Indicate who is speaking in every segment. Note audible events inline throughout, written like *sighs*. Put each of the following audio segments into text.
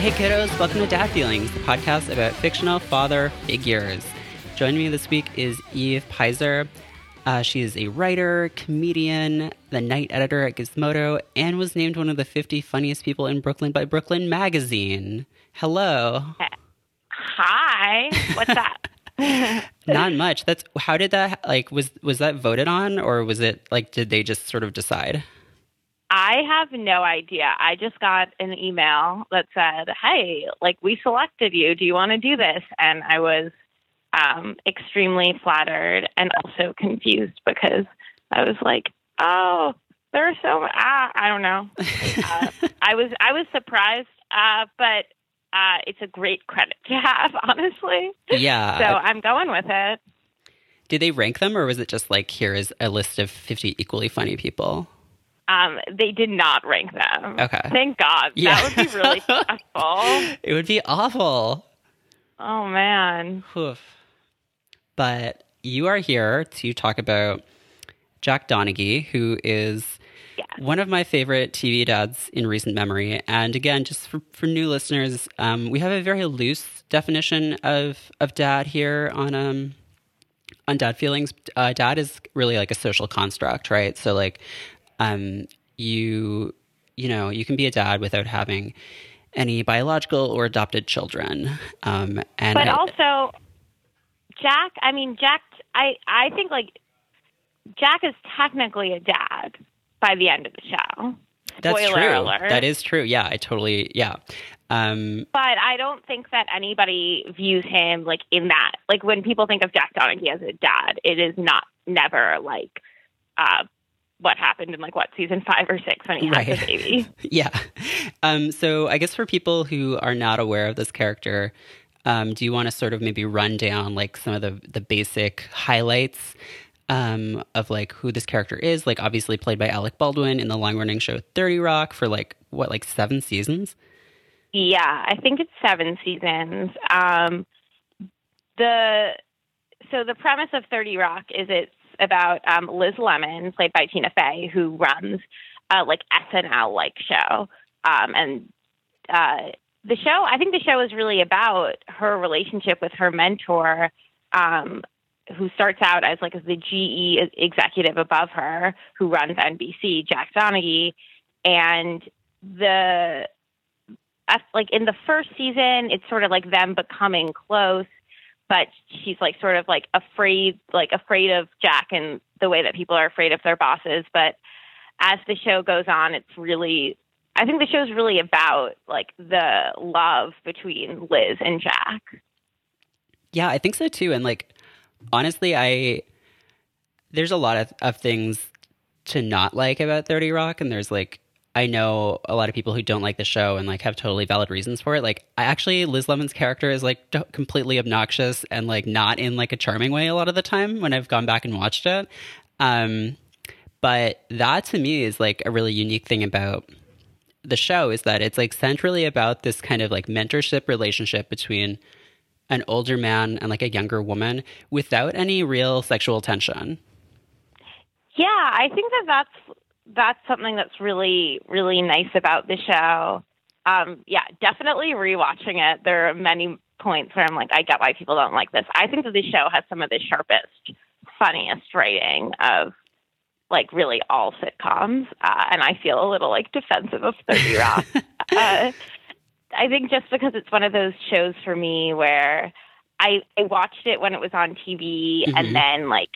Speaker 1: Hey kiddos, welcome to Dad Feelings, the podcast about fictional father figures. Joining me this week is Eve Peyser. Uh, she is a writer, comedian, the night editor at Gizmodo, and was named one of the 50 funniest people in Brooklyn by Brooklyn Magazine. Hello.
Speaker 2: Hi. What's up? *laughs* *laughs*
Speaker 1: Not much. That's how did that like was was that voted on or was it like did they just sort of decide?
Speaker 2: I have no idea. I just got an email that said, "Hey, like we selected you. Do you want to do this?" And I was um, extremely flattered and also confused because I was like, "Oh, there are so ah, I don't know." *laughs* uh, I was I was surprised, uh, but uh, it's a great credit to have, honestly.
Speaker 1: Yeah.
Speaker 2: So I'm going with it.
Speaker 1: Did they rank them, or was it just like here is a list of 50 equally funny people?
Speaker 2: Um, they did not rank them.
Speaker 1: Okay.
Speaker 2: Thank God.
Speaker 1: Yeah.
Speaker 2: That would be really *laughs* stressful.
Speaker 1: It would be awful.
Speaker 2: Oh man.
Speaker 1: Oof. But you are here to talk about Jack Donaghy, who is
Speaker 2: Yes.
Speaker 1: one of my favorite TV dads in recent memory. And again, just for, for new listeners, um, we have a very loose definition of, of dad here on um, on dad feelings. Uh, dad is really like a social construct, right? So like, um, you you know you can be a dad without having any biological or adopted children. Um, and
Speaker 2: But
Speaker 1: I-
Speaker 2: also Jack, I mean Jack I I think like Jack is technically a dad by the end of the show.
Speaker 1: that's
Speaker 2: Spoiler
Speaker 1: true.
Speaker 2: alert.
Speaker 1: That is true. Yeah, I totally yeah. Um,
Speaker 2: But I don't think that anybody views him like in that. Like when people think of Jack Donaghy as a dad, it is not never like uh what happened in like what season five or six when he had
Speaker 1: Right.
Speaker 2: the baby. *laughs*
Speaker 1: Yeah. Um, so I guess for people who are not aware of this character, um, do you want to sort of maybe run down like some of the the basic highlights um, of like who this character is? Like obviously played by Alec Baldwin in the long running show Thirty Rock for like what like seven seasons.
Speaker 2: Yeah, I think it's seven seasons. Um, the so the premise of Thirty Rock is it's about um, Liz Lemon, played by Tina Fey, who runs a like SNL like show, um, and uh, the show. I think the show is really about her relationship with her mentor, um, who starts out as like the GE executive above her, who runs NBC, Jack Donaghy, and the like in the first season, it's sort of like them becoming close, but she's like sort of like afraid, like afraid of Jack and the way that people are afraid of their bosses. But as the show goes on, it's really, I think the show's really about like the love between Liz and Jack.
Speaker 1: Yeah, I think so too. And like honestly, I there's a lot of, of things to not like about 30 Rock and there's like I know a lot of people who don't like the show and like have totally valid reasons for it. Like I actually Liz Lemon's character is like d- completely obnoxious and like not in like a charming way a lot of the time when I've gone back and watched it. Um but that to me is like a really unique thing about the show is that it's like centrally about this kind of like mentorship relationship between an older man and like a younger woman without any real sexual tension.
Speaker 2: Yeah, I think that that's that's something that's really really nice about the show. Um, yeah, definitely rewatching it. There are many points where I'm like, I get why people don't like this. I think that the show has some of the sharpest, funniest writing of like really all sitcoms, uh, and I feel a little like defensive of Thirty *laughs* Rock. uh, I think just because it's one of those shows for me where I, I watched it when it was on TV,
Speaker 1: Mhm.
Speaker 2: and then like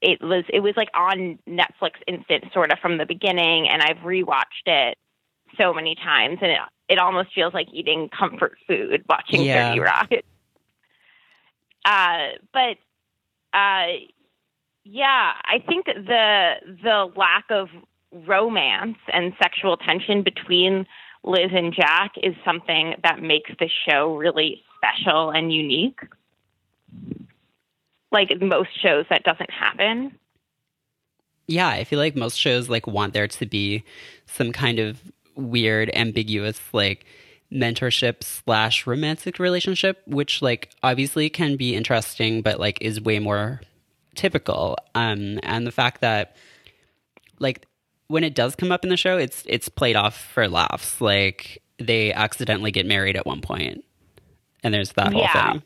Speaker 2: it was it was like on Netflix instant sort of from the beginning, and I've rewatched it so many times, and it it almost feels like eating comfort food watching
Speaker 1: Yeah.
Speaker 2: Thirty Rock. *laughs* Uh, but uh, yeah, I think the the lack of romance and sexual tension between Liz and Jack is something that makes the show really special and unique. Like most shows, that doesn't happen.
Speaker 1: Yeah, I feel like most shows like want there to be some kind of weird, ambiguous like mentorship slash romantic relationship, which like obviously can be interesting, but like is way more typical. Um, and the fact that like when it does come up in the show, it's it's played off for laughs. Like they accidentally get married at one point, and there's that whole
Speaker 2: Yeah.
Speaker 1: thing.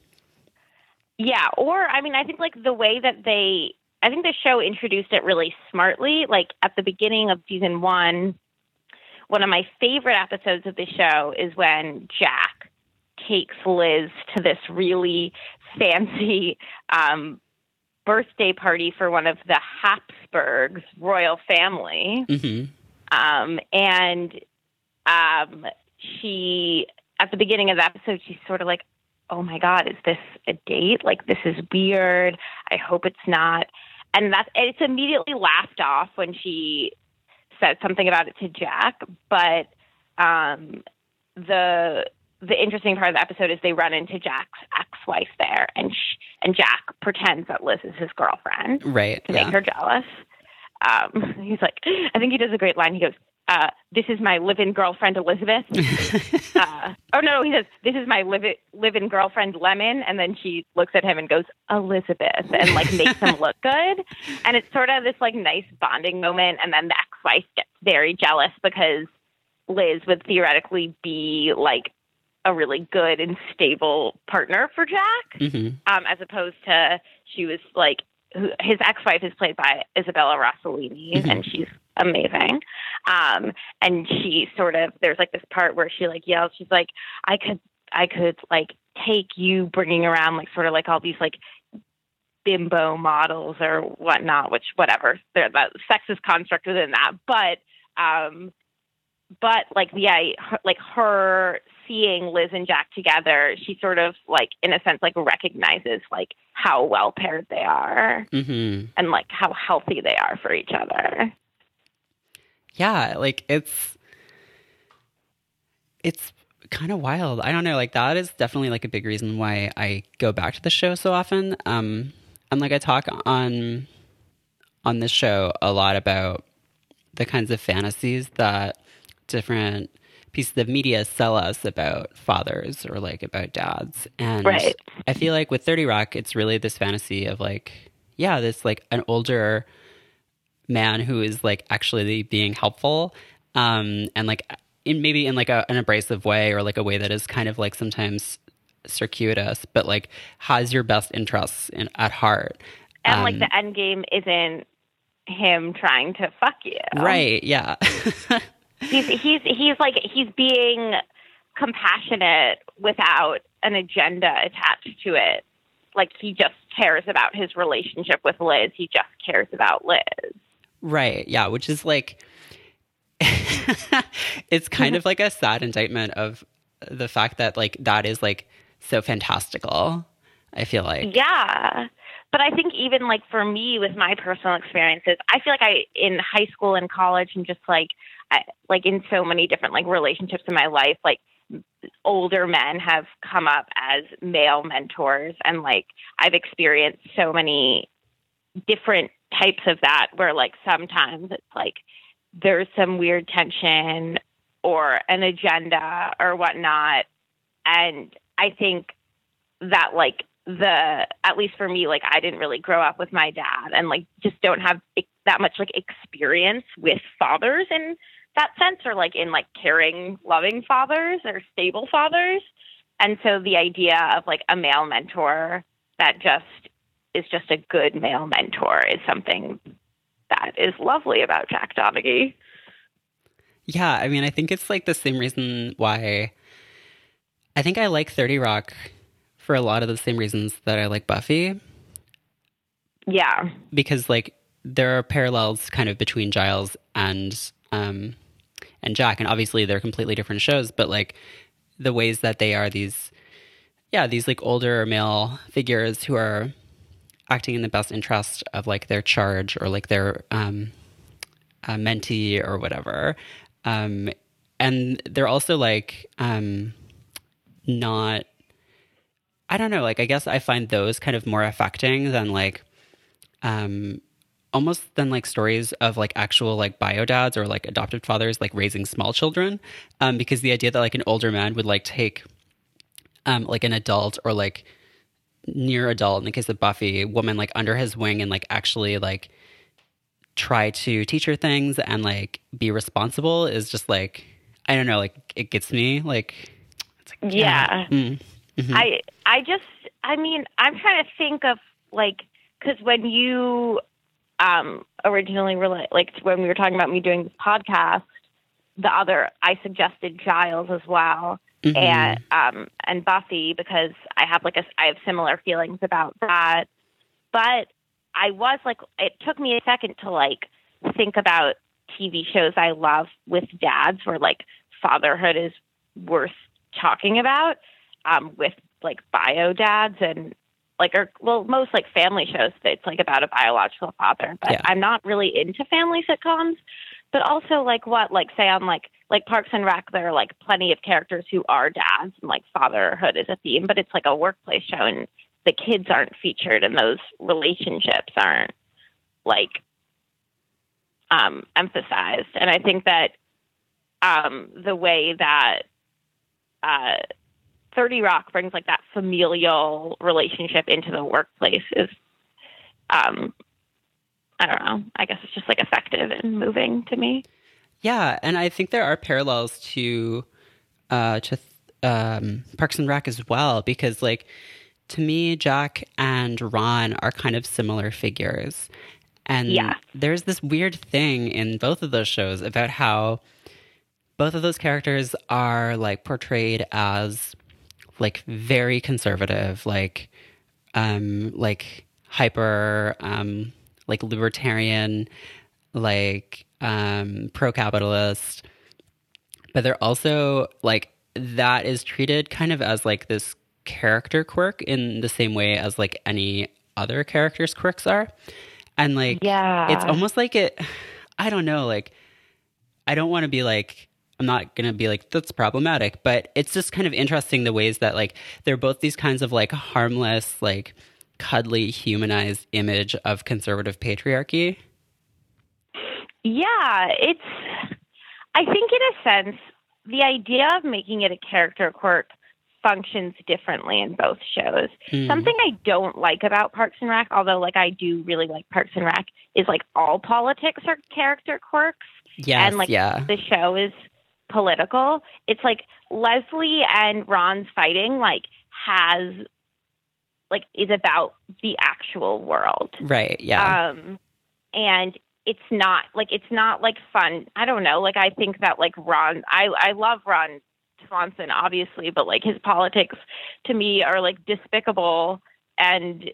Speaker 2: Yeah, or I mean, I think like the way that they, I think the show introduced it really smartly. Like at the beginning of season one, one of my favorite episodes of the show is when Jack takes Liz to this really fancy um, birthday party for one of the Habsburgs royal family
Speaker 1: hmm
Speaker 2: um, and um, she at the beginning of the episode she's sort of like oh my god is this a date like this is weird i hope it's not and that's it's immediately laughed off when she said something about it to jack but um, the the interesting part of the episode is they run into jack's ex-wife there and sh- and jack pretends that liz is his girlfriend
Speaker 1: Right.
Speaker 2: to
Speaker 1: Yeah.
Speaker 2: make her jealous. Um, *laughs* he's like, I think he does a great line. He goes, uh, "This is my live-in girlfriend Elizabeth." *laughs* uh, oh no, he says, "This is my live live-in girlfriend Lemon," and then she looks at him and goes, "Elizabeth," and like makes him look good. And it's sort of this like nice bonding moment. And then the ex-wife gets very jealous because Liz would theoretically be like a really good and stable partner for Jack
Speaker 1: hmm
Speaker 2: um, as opposed to she was like who, his ex-wife is played by Isabella Rossellini,
Speaker 1: Mhm.
Speaker 2: and she's amazing. Um, and she sort of there's like this part where she like yells, she's like, I could I could like take you bringing around like sort of like all these like bimbo models or whatnot, which whatever, there's that sexist construct within that, but um, but like the I like her seeing Liz and Jack together, she sort of like in a sense like recognizes like how well paired they are
Speaker 1: hmm
Speaker 2: and like how healthy they are for each other.
Speaker 1: Yeah, like it's it's kind of wild. I don't know, like that is definitely like a big reason why I go back to the show so often. Um and like I talk on on this show a lot about the kinds of fantasies that different pieces of media sell us about fathers or like about dads. And
Speaker 2: Right.
Speaker 1: I feel like with 30 Rock, it's really this fantasy of like, yeah, this like an older man who is like actually being helpful um and like in maybe in like a, an abrasive way or like a way that is kind of like sometimes circuitous but like has your best interests in, at heart
Speaker 2: And like
Speaker 1: Um,
Speaker 2: the end game isn't him trying to fuck you.
Speaker 1: right yeah *laughs*
Speaker 2: He's he's he's like he's being compassionate without an agenda attached to it. Like he just cares about his relationship with Liz. He just cares about Liz.
Speaker 1: Right. Yeah. Which is like, *laughs* it's kind of like a sad indictment of the fact that like that is like so fantastical. I feel like.
Speaker 2: Yeah. But I think even like for me with my personal experiences, I feel like I in high school and college and just like I, like in so many different like relationships in my life, like older men have come up as male mentors and like I've experienced so many different types of that where like sometimes it's like there's some weird tension or an agenda or whatnot. And I think that like the at least for me like I didn't really grow up with my dad and like just don't have that much like experience with fathers in that sense or like in like caring loving fathers or stable fathers. And so the idea of like a male mentor that just is just a good male mentor is something that is lovely about Jack Donaghy.
Speaker 1: Yeah. I mean, I think it's like the same reason why I think I like 30 Rock for a lot of the same reasons that I like Buffy.
Speaker 2: Yeah.
Speaker 1: because like there are parallels kind of between Giles and um and Jack and obviously they're completely different shows but like the ways that they are these yeah these like older male figures who are acting in the best interest of like their charge or like their um uh, mentee or whatever. Um and they're also like um not I don't know like I guess I find those kind of more affecting than like um almost than like stories of like actual like bio dads or like adoptive fathers like raising small children. Um because the idea that like an older man would like take um like an adult or like near adult in the case of buffy woman like under his wing and like actually like try to teach her things and like be responsible is just like I don't know, like it gets me. Like,
Speaker 2: it's like yeah.
Speaker 1: Mm, mm-hmm.
Speaker 2: I I just I mean I'm trying to think of like because when you um originally were like when we were talking about me doing this podcast, the other I suggested Giles as well. Mm-hmm. And um and Buffy because I have like a I have similar feelings about that. But I was like it took me a second to like think about TV shows I love with dads where like fatherhood is worth talking about um, with like bio dads and like or well most like family shows it's like about a biological father but yeah. i'm not really into family sitcoms but also like what like say on like like parks and rec there are like plenty of characters who are dads and like fatherhood is a theme but it's like a workplace show and the kids aren't featured and those relationships aren't like um emphasized and i think that um the way that uh 30 Rock brings like that familial relationship into the workplace is, um, I don't know. I guess it's just like effective and moving to me.
Speaker 1: Yeah, and I think there are parallels to uh, to um, Parks and Rec as well because, like, to me, Jack and Ron are kind of similar figures, and
Speaker 2: yeah.
Speaker 1: there's this weird thing in both of those shows about how both of those characters are like portrayed as like very conservative, like um like hyper um like libertarian, like um pro-capitalist. But they're also like that is treated kind of as like this character quirk in the same way as like any other character's quirks are. And like
Speaker 2: yeah.
Speaker 1: it's almost like it *sighs* I don't know, like I don't want to be like I'm not going to be like, that's problematic, but it's just kind of interesting the ways that like they're both these kinds of like harmless, like cuddly, humanized image of conservative patriarchy.
Speaker 2: Yeah, it's, I think in a sense, the idea of making it a character quirk functions differently in both shows. Mm. Something I don't like about Parks and Rec, although like I do really like Parks and Rec, is like all politics are character quirks.
Speaker 1: Yes,
Speaker 2: and like
Speaker 1: yeah.
Speaker 2: the show is political. It's like Leslie and Ron's fighting like has like is about the actual world.
Speaker 1: Right, yeah.
Speaker 2: Um and it's not like it's not like fun. I don't know. Like I think that like Ron I I love Ron Swanson obviously, but like his politics to me are like despicable and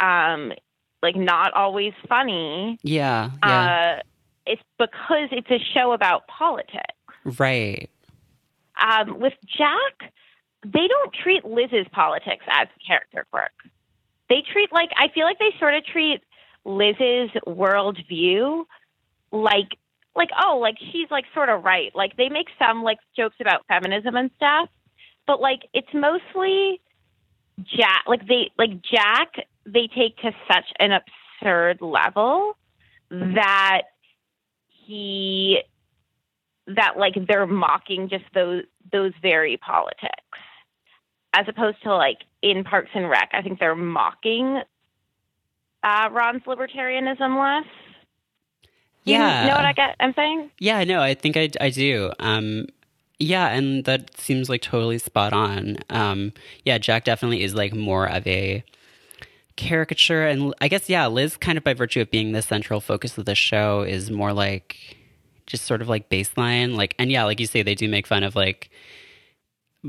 Speaker 2: um like not always funny.
Speaker 1: Yeah. yeah.
Speaker 2: Uh it's because it's a show about politics.
Speaker 1: Right.
Speaker 2: Um, with Jack, they don't treat Liz's politics as character quirk. They treat like I feel like they sort of treat Liz's worldview like like oh like she's like sort of right. Like they make some like jokes about feminism and stuff, but like it's mostly Jack. Like they like Jack they take to such an absurd level that he that like they're mocking just those those very politics as opposed to like in Parks and Rec. I think they're mocking uh, Ron's libertarianism less.
Speaker 1: Yeah,
Speaker 2: you know what I get? I'm saying.
Speaker 1: Yeah, no, I think I I do. Um, yeah, and that seems like totally spot on. Um, yeah, Jack definitely is like more of a caricature, and I guess yeah, Liz kind of by virtue of being the central focus of the show is more like just sort of like baseline. Like, and yeah, like you say, they do make fun of like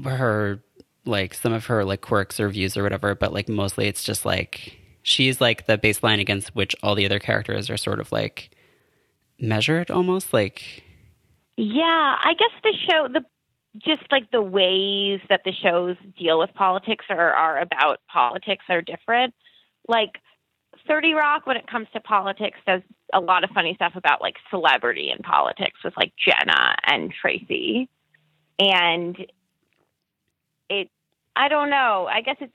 Speaker 1: her, like some of her like quirks or views or whatever, but like mostly it's just like she's like the baseline against which all the other characters are sort of like measured almost like.
Speaker 2: Yeah, I guess the show, the just like the ways that the shows deal with politics or are about politics are different. Like 30 Rock, when it comes to politics, does a lot of funny stuff about like celebrity and politics with like Jenna and Tracy. And it, I don't know. I guess it's,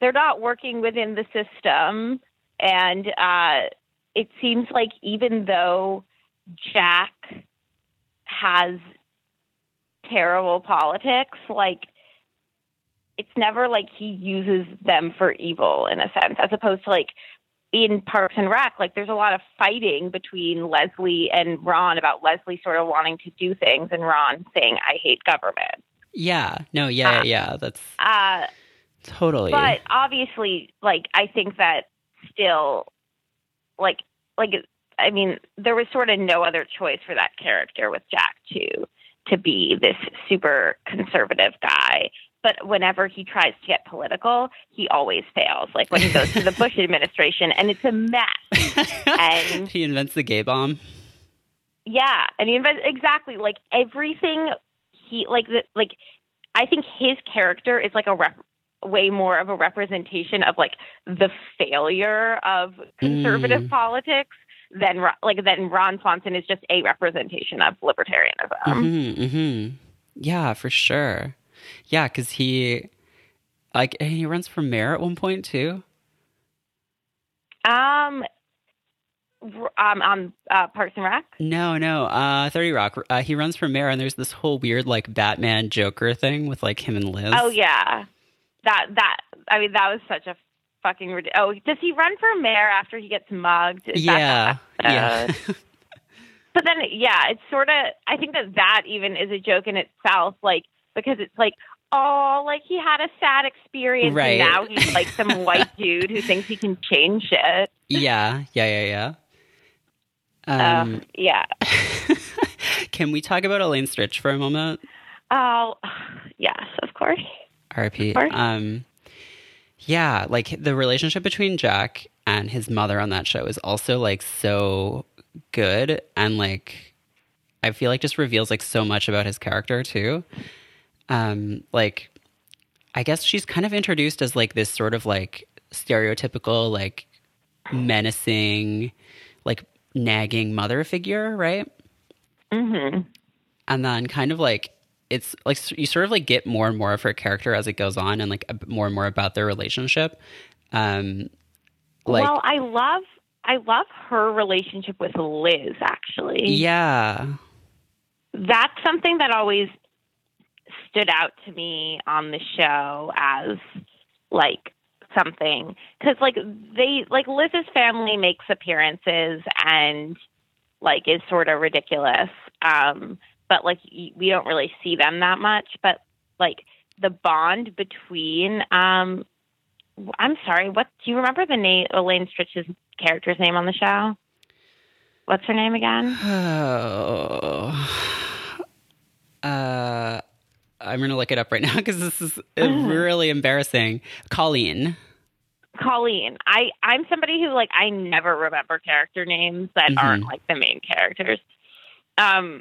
Speaker 2: they're not working within the system. And uh, it seems like even though Jack has terrible politics, like, it's never like he uses them for evil in a sense, as opposed to like in Parks and Rec, like there's a lot of fighting between Leslie and Ron about Leslie sort of wanting to do things and Ron saying, "I hate government."
Speaker 1: Yeah. No. Yeah.
Speaker 2: Uh,
Speaker 1: yeah. That's
Speaker 2: Uh,
Speaker 1: totally.
Speaker 2: but obviously, like I think that still, like, like I mean, there was sort of no other choice for that character with Jack too to be this super conservative guy. But whenever he tries to get political, he always fails. Like when he goes to the *laughs* Bush administration, and it's a mess. and- *laughs*
Speaker 1: he invents the gay bomb.
Speaker 2: Yeah, and he invents exactly like everything. He like the like. I think his character is like a rep, way more of a representation of like the failure of conservative
Speaker 1: Mm.
Speaker 2: politics than like than Ron Swanson is just a representation of libertarianism.
Speaker 1: hmm hmm Yeah, for sure. Yeah, because he like and he runs for mayor at one point too.
Speaker 2: Um, um, on uh, Parks and Rec.
Speaker 1: No, no. Uh, Thirty Rock. Uh, he runs for mayor, and there's this whole weird like Batman Joker thing with like him and Liz.
Speaker 2: Oh yeah, that that I mean that was such a fucking rid- oh does he run for mayor after he gets mugged? Is
Speaker 1: yeah, yeah. *laughs*
Speaker 2: But then, yeah, it's sort of. I think that that even is a joke in itself, like because it's like, oh, like he had a sad experience,
Speaker 1: Right.
Speaker 2: and now he's like some white *laughs* dude who thinks he can change shit.
Speaker 1: yeah, yeah, yeah, yeah. Um,
Speaker 2: Um, yeah. *laughs*
Speaker 1: can we talk about Elaine Stritch for a moment?
Speaker 2: Oh, *sighs* yes, of course.
Speaker 1: RP.
Speaker 2: course.
Speaker 1: Um, yeah, like the relationship between Jack and his mother on that show is also like so good and like I feel like just reveals like so much about his character too. Um, like I guess she's kind of introduced as like this sort of like stereotypical like menacing like nagging mother figure, right?
Speaker 2: hmm
Speaker 1: and then kind of like it's like you sort of like get more and more of her character as it goes on and like more and more about their relationship. Um like
Speaker 2: well, I love, I love her relationship with Liz. Actually,
Speaker 1: yeah.
Speaker 2: That's something that always stood out to me on the show as like something. Because like they like Liz's family makes appearances and like is sort of ridiculous. Um but like we don't really see them that much but like the bond between um I'm sorry what do you remember the name Elaine Stritch's character's name on the show what's her name again *sighs*
Speaker 1: oh uh i'm gonna look it up right now because this is uh, really embarrassing colleen
Speaker 2: Colleen. I I'm somebody who like I never remember character names that
Speaker 1: Mhm.
Speaker 2: aren't like the main characters. Um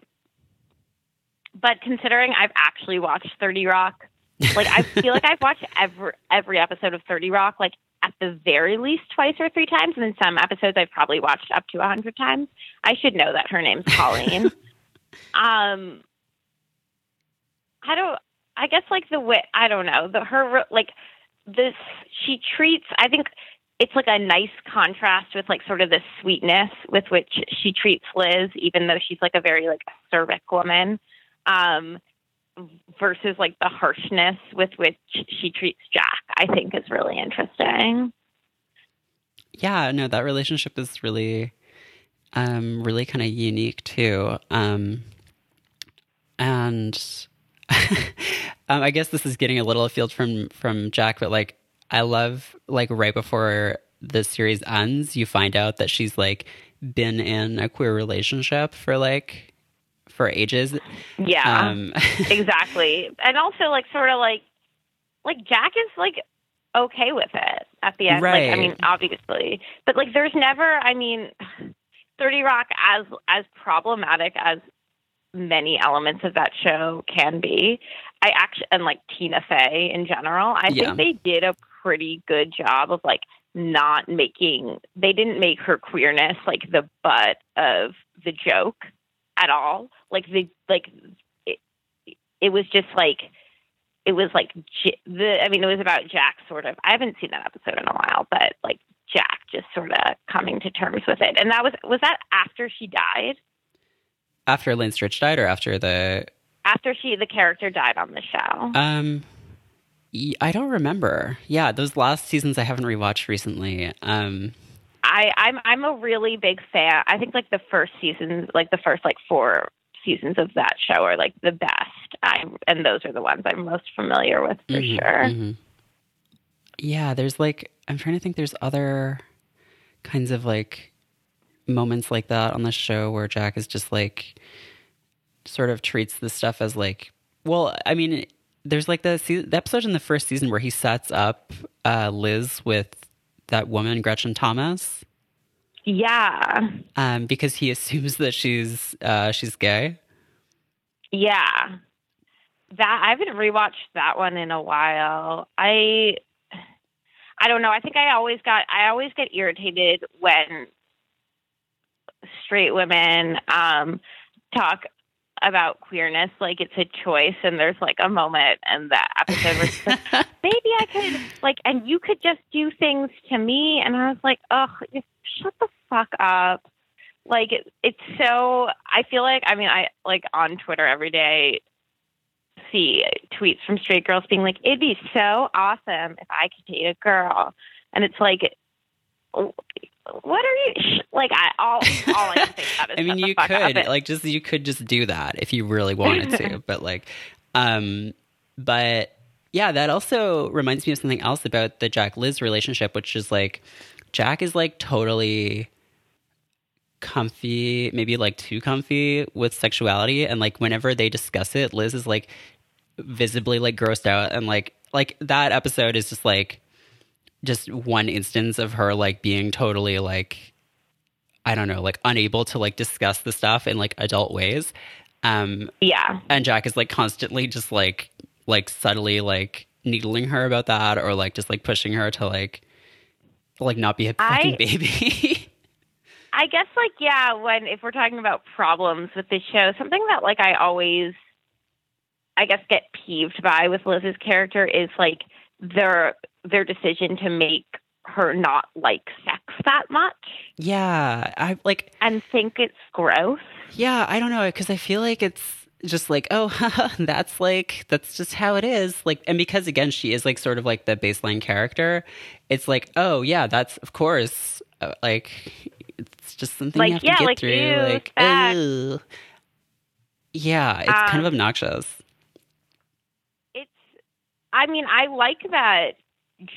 Speaker 2: but considering I've actually watched 30 Rock, like I feel like I've watched every every episode of 30 Rock like at the very least twice or three times and then some episodes I've probably watched up to a 100 times. I should know that her name's Colleen. *laughs* um I don't I guess like the way I don't know, the her like this she treats i think it's like a nice contrast with like sort of the sweetness with which she treats liz even though she's like a very like acerbic woman um versus like the harshness with which she treats jack i think is really interesting.
Speaker 1: Yeah no that relationship is really um really kind of unique too um and *laughs* um i guess this is getting a little afield from from jack but like i love like right before the series ends you find out that she's like been in a queer relationship for like for ages.
Speaker 2: Yeah.
Speaker 1: Um *laughs*
Speaker 2: exactly. And also like sort of like like jack is like okay with it at the end like i mean obviously. But like there's never i mean 30 rock as as problematic as many elements of that show can be i actually and like tina fey in general i
Speaker 1: Yeah.
Speaker 2: think they did a pretty good job of like not making they didn't make her queerness like the butt of the joke at all. Like the like it, it was just like it was like the I mean it was about Jack sort of. I haven't seen that episode in a while but like Jack just sort of coming to terms with it. And that was was that after she died?
Speaker 1: After lynn stritch died or after the
Speaker 2: after she the character died on the show.
Speaker 1: Um, I don't remember. Yeah, those last seasons I haven't rewatched recently. Um,
Speaker 2: I I'm I'm a really big fan. I think like the first seasons, like the first like four seasons of that show are like the best. I and those are the ones I'm most familiar with for
Speaker 1: Mhm,
Speaker 2: sure.
Speaker 1: mhm. Yeah, there's like I'm trying to think. There's other kinds of like moments like that on the show where Jack is just like sort of treats the stuff as like well, I mean, there's like the, the episode in the first season where he sets up uh, Liz with that woman Gretchen Thomas
Speaker 2: Yeah,
Speaker 1: um, because he *laughs* assumes that she's uh, she's gay.
Speaker 2: yeah. That I haven't rewatched that one in a while. I I don't know. I think I always got I always get irritated when straight women um talk about queerness like it's a choice and there's like a moment in that episode where like *laughs* maybe I could like and you could just do things to me and I was like, "Oh, just shut the fuck up." Like it, it's so I feel like I mean I like on Twitter every day see tweets from straight girls being like, "It'd be so awesome if I could date a girl." And it's like what are you sh- like I all all I can think about *laughs* is
Speaker 1: I mean, you could like just you could just do that if you really wanted to, *laughs* but like, um, but yeah, that also reminds me of something else about the Jack Liz relationship, which is like Jack is like totally comfy, maybe like too comfy with sexuality, and like whenever they discuss it, Liz is like visibly like grossed out, and like like that episode is just like just one instance of her like being totally like I don't know, like unable to like discuss the stuff in like adult ways. Um
Speaker 2: yeah.
Speaker 1: and Jack is like constantly just like like subtly like needling her about that or like just like pushing her to like like not be a fucking
Speaker 2: I-
Speaker 1: baby. *laughs*
Speaker 2: I guess like yeah, when if we're talking about problems with the show, something that like I always I guess get peeved by with Liz's character is like their their decision to make her not like sex that much
Speaker 1: yeah, I like
Speaker 2: and think it's gross.
Speaker 1: yeah, I don't know because I feel like it's just like oh *laughs* that's like that's just how it is like and because again she is like sort of like the baseline character it's like oh yeah that's of course uh, like it's just something
Speaker 2: Like,
Speaker 1: you have
Speaker 2: yeah,
Speaker 1: to get
Speaker 2: like,
Speaker 1: through
Speaker 2: ew,
Speaker 1: like ugh. yeah it's kind of
Speaker 2: Um,
Speaker 1: obnoxious
Speaker 2: It's I mean, I like that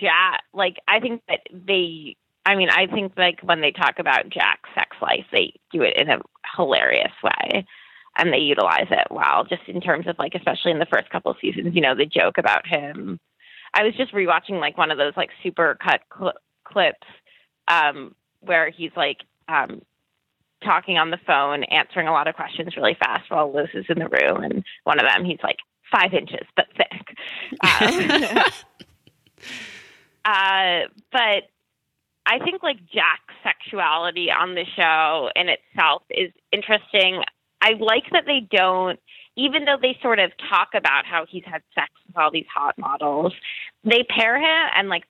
Speaker 2: Jack like I think that they I mean, I think like when they talk about Jack's sex life, they do it in a hilarious way. And they utilize it well, just in terms of like, especially in the first couple of seasons, you know, the joke about him. I was just rewatching like one of those like super cut cl- clips um, where he's like um, talking on the phone, answering a lot of questions really fast while Liz is in the room. And one of them, he's like five inches but thick. *laughs* Um, *laughs* uh, but I think like Jack's sexuality on the show in itself is interesting. I like that they don't, even though they sort of talk about how he's had sex with all these hot models, they pair him and like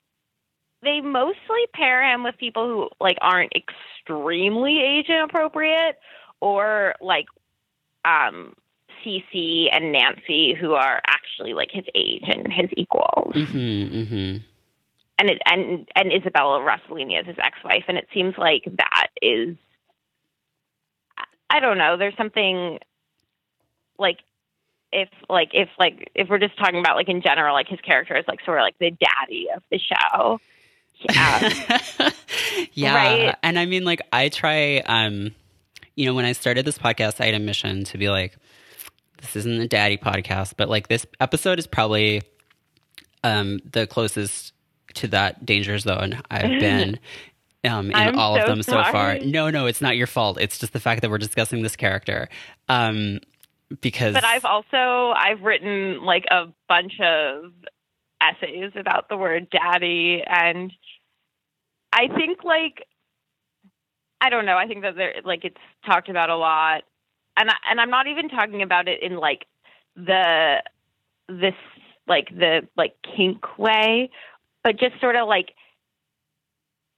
Speaker 2: they mostly pair him with people who like aren't extremely age inappropriate or like um CC and Nancy who are actually like his age and his equals
Speaker 1: mm-hmm, mm-hmm.
Speaker 2: And it, and and Isabella Rossellini is his ex-wife, and it seems like that is, I don't know. There's something like if like if like if we're just talking about like in general, like his character is like sort of like the daddy of the show. Yeah, *laughs*
Speaker 1: yeah
Speaker 2: Right?
Speaker 1: and i mean like i try um you know when i started this podcast i had a mission to be like this isn't a daddy podcast but like this episode is probably um the closest to that danger zone. I've *laughs* been um in
Speaker 2: I'm
Speaker 1: all of
Speaker 2: so
Speaker 1: them so far. no no it's not your fault. It's just the fact that we're discussing this character um because
Speaker 2: but I've also I've written like a bunch of essays about the word daddy, and I think like I don't know. I think that there like it's talked about a lot, and I, and I'm not even talking about it in like the this like the like kink way, but just sort of like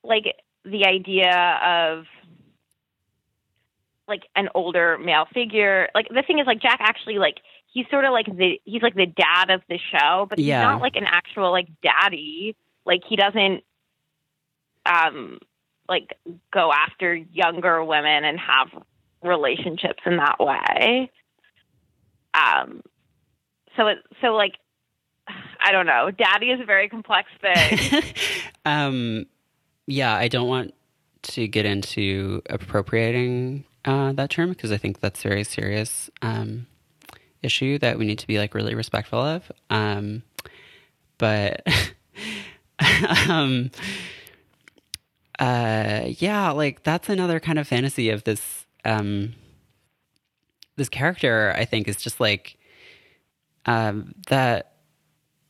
Speaker 2: like the idea of like an older male figure. Like the thing is like Jack actually like he's sort of like the he's like the dad of the show, but he's
Speaker 1: Yeah.
Speaker 2: not like an actual like daddy. Like he doesn't um like go after younger women and have relationships in that way. Um, so it so like I don't know. Daddy is a very complex thing. *laughs*
Speaker 1: um, yeah, I don't want to get into appropriating uh, that term because I think that's a very serious um, issue that we need to be like really respectful of. Um, but *laughs* um, uh, yeah, like that's another kind of fantasy of this um, this character. I think is just like um, that,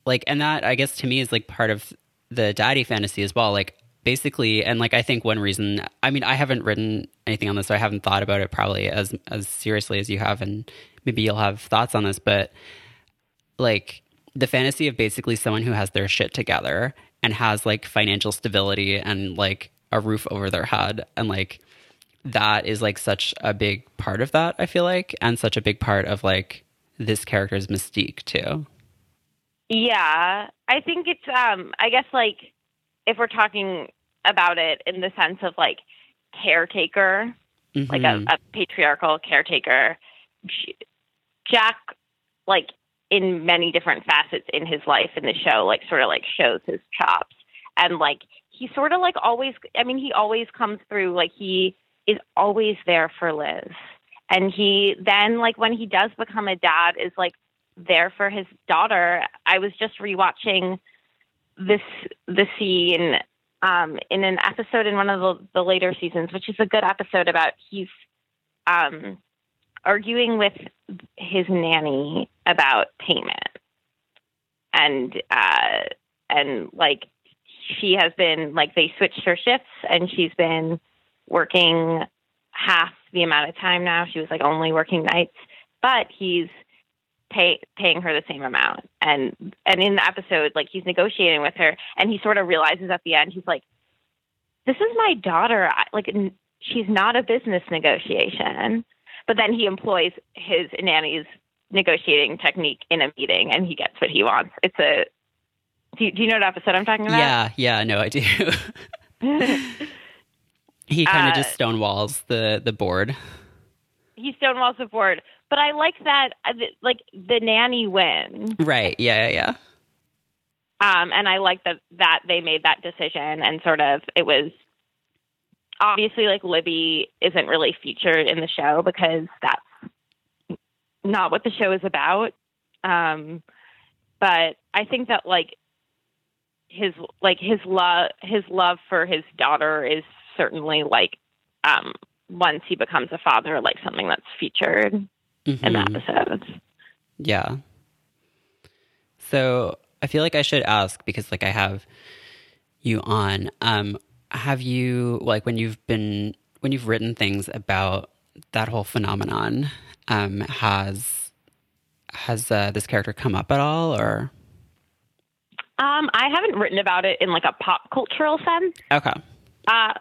Speaker 1: like, and that I guess to me is like part of the daddy fantasy as well. Like basically, and like I think one reason. I mean, I haven't written anything on this, so I haven't thought about it probably as as seriously as you have, and maybe you'll have thoughts on this, but like the fantasy of basically someone who has their shit together and has like financial stability and like a roof over their head and like that is like such a big part of that i feel like and such a big part of like this character's mystique too
Speaker 2: yeah i think it's um i guess like if we're talking about it in the sense of like caretaker mm-hmm. like a, a patriarchal caretaker jack like in many different facets in his life in the show like sort of like shows his chops and like he sort of like always i mean he always comes through like he is always there for liz and he then like when he does become a dad is like there for his daughter. I was just rewatching this the scene um in an episode in one of the, the later seasons which is a good episode about he's um arguing with his nanny about payment. And uh and like she has been like they switched her shifts and she's been working half the amount of time now. She was like only working nights, but he's pay, paying her the same amount. And and in the episode, like he's negotiating with her, and he sort of realizes at the end, he's like, "This is my daughter. I, like she's not a business negotiation." But then he employs his nanny's negotiating technique in a meeting, and he gets what he wants. It's a do you, do you know what episode I'm talking about?
Speaker 1: Yeah, yeah, no, I do. *laughs* he kind of uh, just stonewalls the the board.
Speaker 2: He stonewalls the board, but I like that, uh, like the nanny win.
Speaker 1: Right? Yeah, yeah, yeah.
Speaker 2: Um, and I like that that they made that decision, and sort of it was obviously like Libby isn't really featured in the show because that's not what the show is about. Um, but I think that like his like his love his love for his daughter is certainly like um once he becomes a father like something that's featured mm-hmm. in episodes
Speaker 1: yeah so i feel like i should ask because like i have you on um have you like when you've been when you've written things about that whole phenomenon um has has uh, this character come up at all or
Speaker 2: um, I haven't written about it in like a pop cultural sense.
Speaker 1: Okay.
Speaker 2: Uh,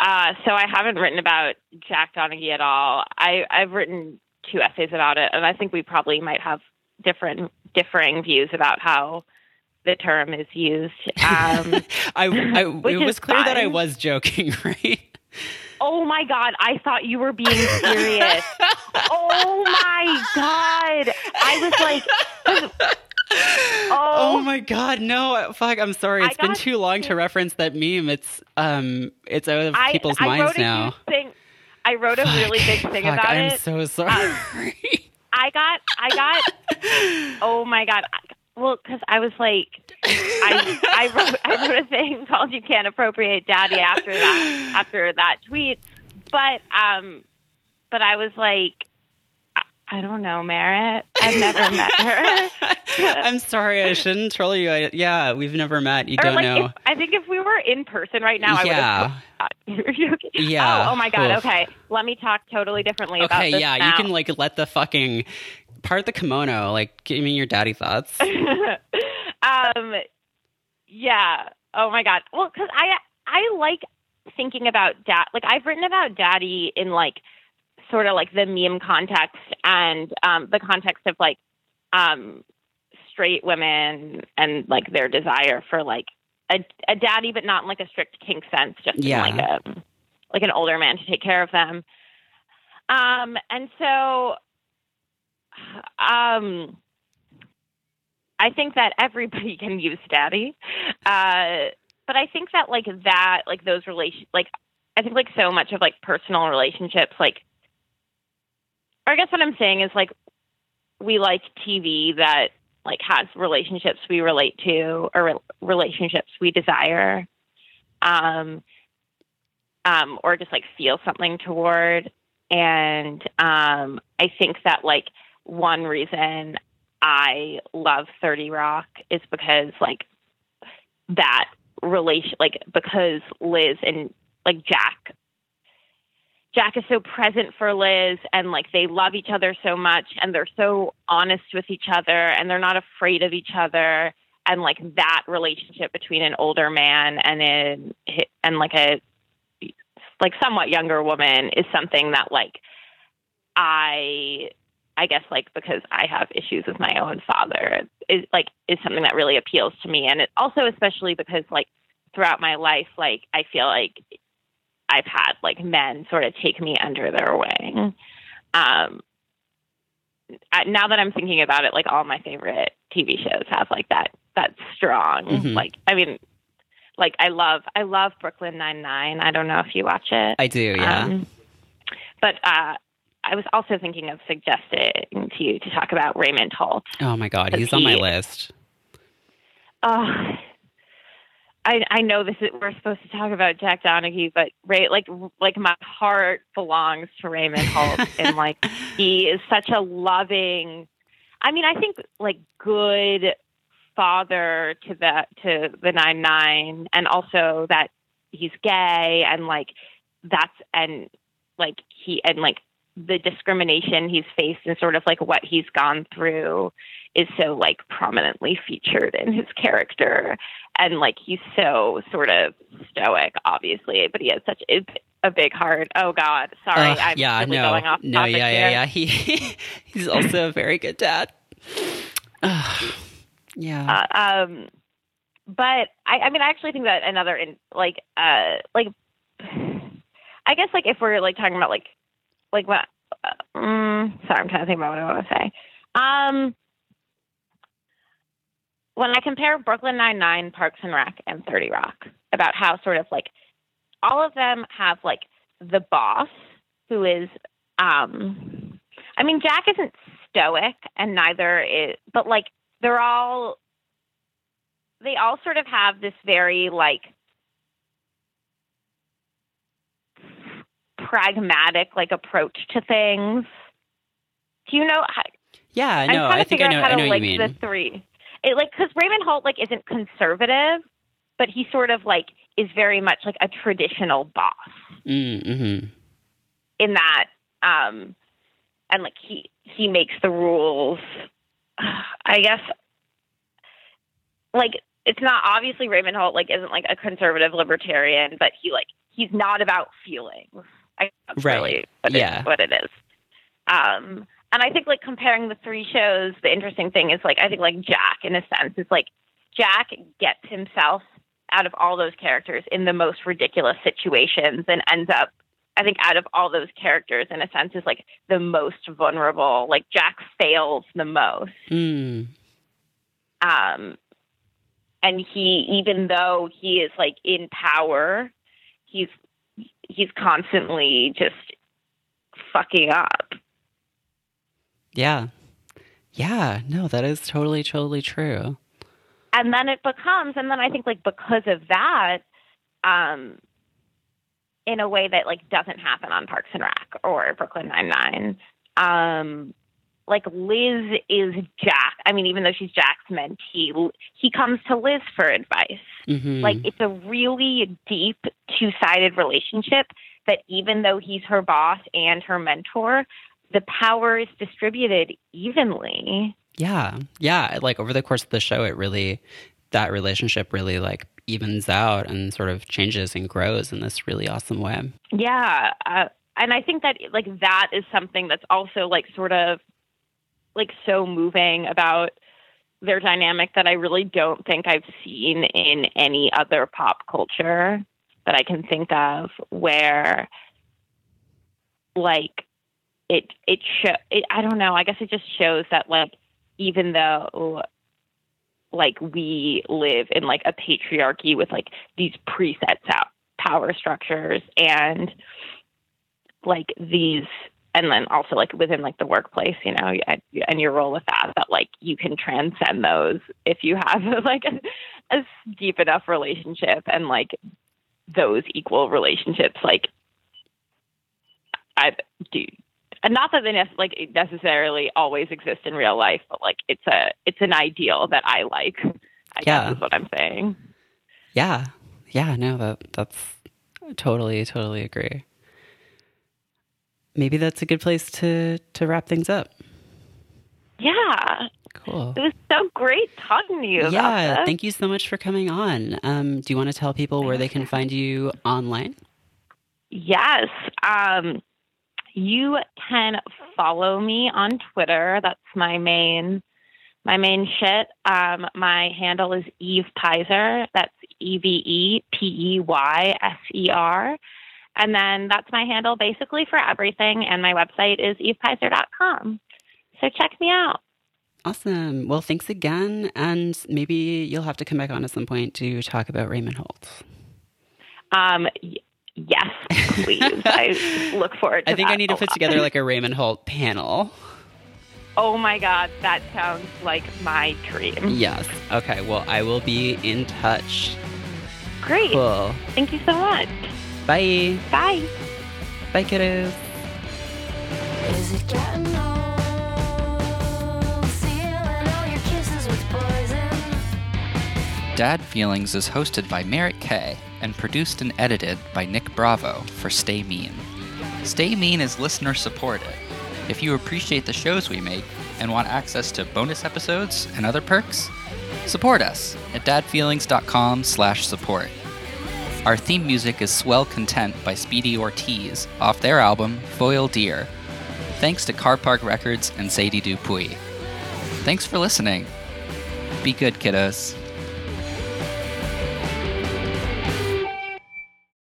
Speaker 2: uh, so I haven't written about Jack Donaghy at all. I, I've written two essays about it, and I think we probably might have different differing views about how the term is used. Um, *laughs*
Speaker 1: I, I *laughs* it was clear fine. that I was joking, *laughs* right?
Speaker 2: Oh my god, I thought you were being serious. oh my god. I was like
Speaker 1: Oh. oh. my god, no! Fuck, I'm sorry. It's been too long to reference that meme. It's um, it's out of I, people's I minds now.
Speaker 2: Thing, I wrote a fuck, really big thing
Speaker 1: fuck,
Speaker 2: about
Speaker 1: I'm
Speaker 2: it.
Speaker 1: I'm so sorry. Um,
Speaker 2: I got, I got. *laughs* oh my god! Well, because I was like, I, I wrote, I wrote a thing called "You Can't Appropriate Daddy" after that, after that tweet. But um, but I was like, I don't know, Merritt. I've never met her. *laughs*
Speaker 1: I'm sorry, I shouldn't troll you. I, yeah, we've never met. You or don't
Speaker 2: like
Speaker 1: know.
Speaker 2: If, I think if we were in person right now, I
Speaker 1: yeah.
Speaker 2: would have. yeah. Oh, oh my god. Oof. Okay, let me talk totally differently
Speaker 1: okay,
Speaker 2: about this.
Speaker 1: Okay, yeah,
Speaker 2: now.
Speaker 1: you can like let the fucking part the kimono. Like, give me your daddy thoughts. *laughs*
Speaker 2: um, yeah. Oh my god. Well, because I I like thinking about dad. Like I've written about daddy in like sort of like the meme context and um, the context of like um, straight women and like their desire for like a, a daddy, but not in like a strict kink sense, just
Speaker 1: Yeah.
Speaker 2: in like a like an older man to take care of them. Um, and so, um, I think that everybody *laughs* can use daddy, uh, but I think that like that, like those relation, like I think like so much of like personal relationships, like, I guess what I'm saying is like we like TV that like has relationships we relate to or re- relationships we desire um um or just like feel something toward. And um i think that like one reason i love 30 rock is because like that relation like because liz and like jack Jack is so present for Liz and like they love each other so much and they're so honest with each other and they're not afraid of each other. And like that relationship between an older man and an and like a like somewhat younger woman is something that like I I guess like because I have issues with my own father is like is something that really appeals to me. And it also especially because like throughout my life like I feel like I've had like men sort of take me under their wing. Um, I, now that I'm thinking about it, like all my favorite TV shows have like that that strong.
Speaker 1: Mhm.
Speaker 2: Like I mean, like I love I love Brooklyn Nine Nine. I don't know if you watch it.
Speaker 1: I do, yeah.
Speaker 2: Um, but uh, I was also thinking of suggesting to you to talk about Raymond Holt.
Speaker 1: oh my god, he's on my list.
Speaker 2: Oh, I I know this is we're supposed to talk about Jack Donaghy, but Ray like like my heart belongs to Raymond Holt, *laughs* and like he is such a loving. I mean, I think like good father to the to the nine nine, and also that he's gay, and like that's and like he and like the discrimination he's faced and sort of like what he's gone through is so like prominently featured in his character and like he's so sort of stoic obviously but he has such a, a big heart oh god sorry
Speaker 1: Ugh,
Speaker 2: i'm
Speaker 1: yeah,
Speaker 2: really
Speaker 1: no,
Speaker 2: going off
Speaker 1: no,
Speaker 2: topic
Speaker 1: yeah, yeah, yeah. He *laughs* he's also a very good dad. *sighs* Yeah,
Speaker 2: Uh, um, but I, I mean, I actually think that another, in, like, uh, like, I guess, like, if we're like talking about like, like what? Uh, mm, sorry, I'm trying to think about what I want to say. Um, when I compare Brooklyn Nine Nine, Parks and Rec, and Thirty Rock, about how sort of like all of them have like the boss who is, um, I mean, Jack isn't stoic, and neither is, but like they're all they all sort of have this very like pragmatic like approach to things. Do you know? How,
Speaker 1: yeah.
Speaker 2: I'm
Speaker 1: No,
Speaker 2: trying to
Speaker 1: I think
Speaker 2: figure
Speaker 1: I know.
Speaker 2: out how
Speaker 1: I know
Speaker 2: to like the three. It like because Raymond Holt like isn't conservative, but he sort of like is very much like a traditional boss
Speaker 1: Mm, hmm
Speaker 2: in that um and like he he makes the rules *sighs* i guess like it's not obviously raymond holt like isn't like a conservative libertarian but he like he's not about feelings i
Speaker 1: Right.
Speaker 2: really what,
Speaker 1: Yeah.
Speaker 2: it, what it is um and i think like comparing the three shows the interesting thing is like i think like jack in a sense is like jack gets himself out of all those characters in the most ridiculous situations and ends up I think out of all those characters, in a sense, is like the most vulnerable. Like Jack fails the most,
Speaker 1: Mm.
Speaker 2: um, and he, even though he is like in power, he's he's constantly just fucking up.
Speaker 1: Yeah. Yeah. No, that is totally, totally true.
Speaker 2: And then it becomes, and then I think like because of that, um, in a way that like doesn't happen on Parks and Rec or Brooklyn Nine Nine. Um, like Liz is Jack. I mean, even though she's Jack's mentee, he comes to Liz for advice.
Speaker 1: hmm
Speaker 2: Like it's a really deep two sided relationship that even though he's her boss and her mentor, the power is distributed evenly.
Speaker 1: Yeah. Yeah. Like over the course of the show, it really, that relationship really like evens out and sort of changes and grows in this really awesome way.
Speaker 2: Yeah. Uh, and I think that like that is something that's also like sort of like so moving about their dynamic that I really don't think I've seen in any other pop culture that I can think of where like it it show it, I don't know, I guess it just shows that like even though like we live in like a patriarchy with like these presets out power structures and like these and then also like within like the workplace you know and your role with that that like you can transcend those if you have *laughs* like a, a deep enough relationship and like those equal relationships like i do and not that they ne- like necessarily always exist in real life but like it's a it's an ideal that i like i yeah. guess is what i'm saying
Speaker 1: yeah yeah no that that's totally totally agree maybe that's a good place to to wrap things up.
Speaker 2: Yeah.
Speaker 1: Cool.
Speaker 2: It was so great talking to you.
Speaker 1: Yeah. Thank you so much for coming on. Um, do you want to tell people where they can find you online?
Speaker 2: Yes. Um, you can follow me on Twitter. That's my main my main shit. Um, my handle is Eve Peyser. That's E V E P E Y S E R. And then that's my handle basically for everything. And my website is evepeyser.com. So check me out.
Speaker 1: Awesome. Well, thanks again. And maybe you'll have to come back on at some point to talk about Raymond Holt.
Speaker 2: Um, yes, please. *laughs* I look forward to
Speaker 1: I think
Speaker 2: I
Speaker 1: need to put
Speaker 2: lot.
Speaker 1: together like a Raymond Holt panel.
Speaker 2: Oh my God, that sounds like my dream.
Speaker 1: Yes. Okay. Well, I will be in touch.
Speaker 2: Great.
Speaker 1: Cool.
Speaker 2: Thank you so much.
Speaker 1: Bye.
Speaker 2: Bye.
Speaker 1: Bye, kiddos.
Speaker 3: Dad Feelings is hosted by Merritt K and produced and edited by Nick Bravo for Stay Mean. Stay Mean is listener supported. If you appreciate the shows we make and want access to bonus episodes and other perks, support us at dadfeelings.com/support. Our theme music is Swell Content by Speedy Ortiz off their album Foil Deer. Thanks to Car Park Records and Sadie Dupuis. Thanks for listening. Be good, kiddos.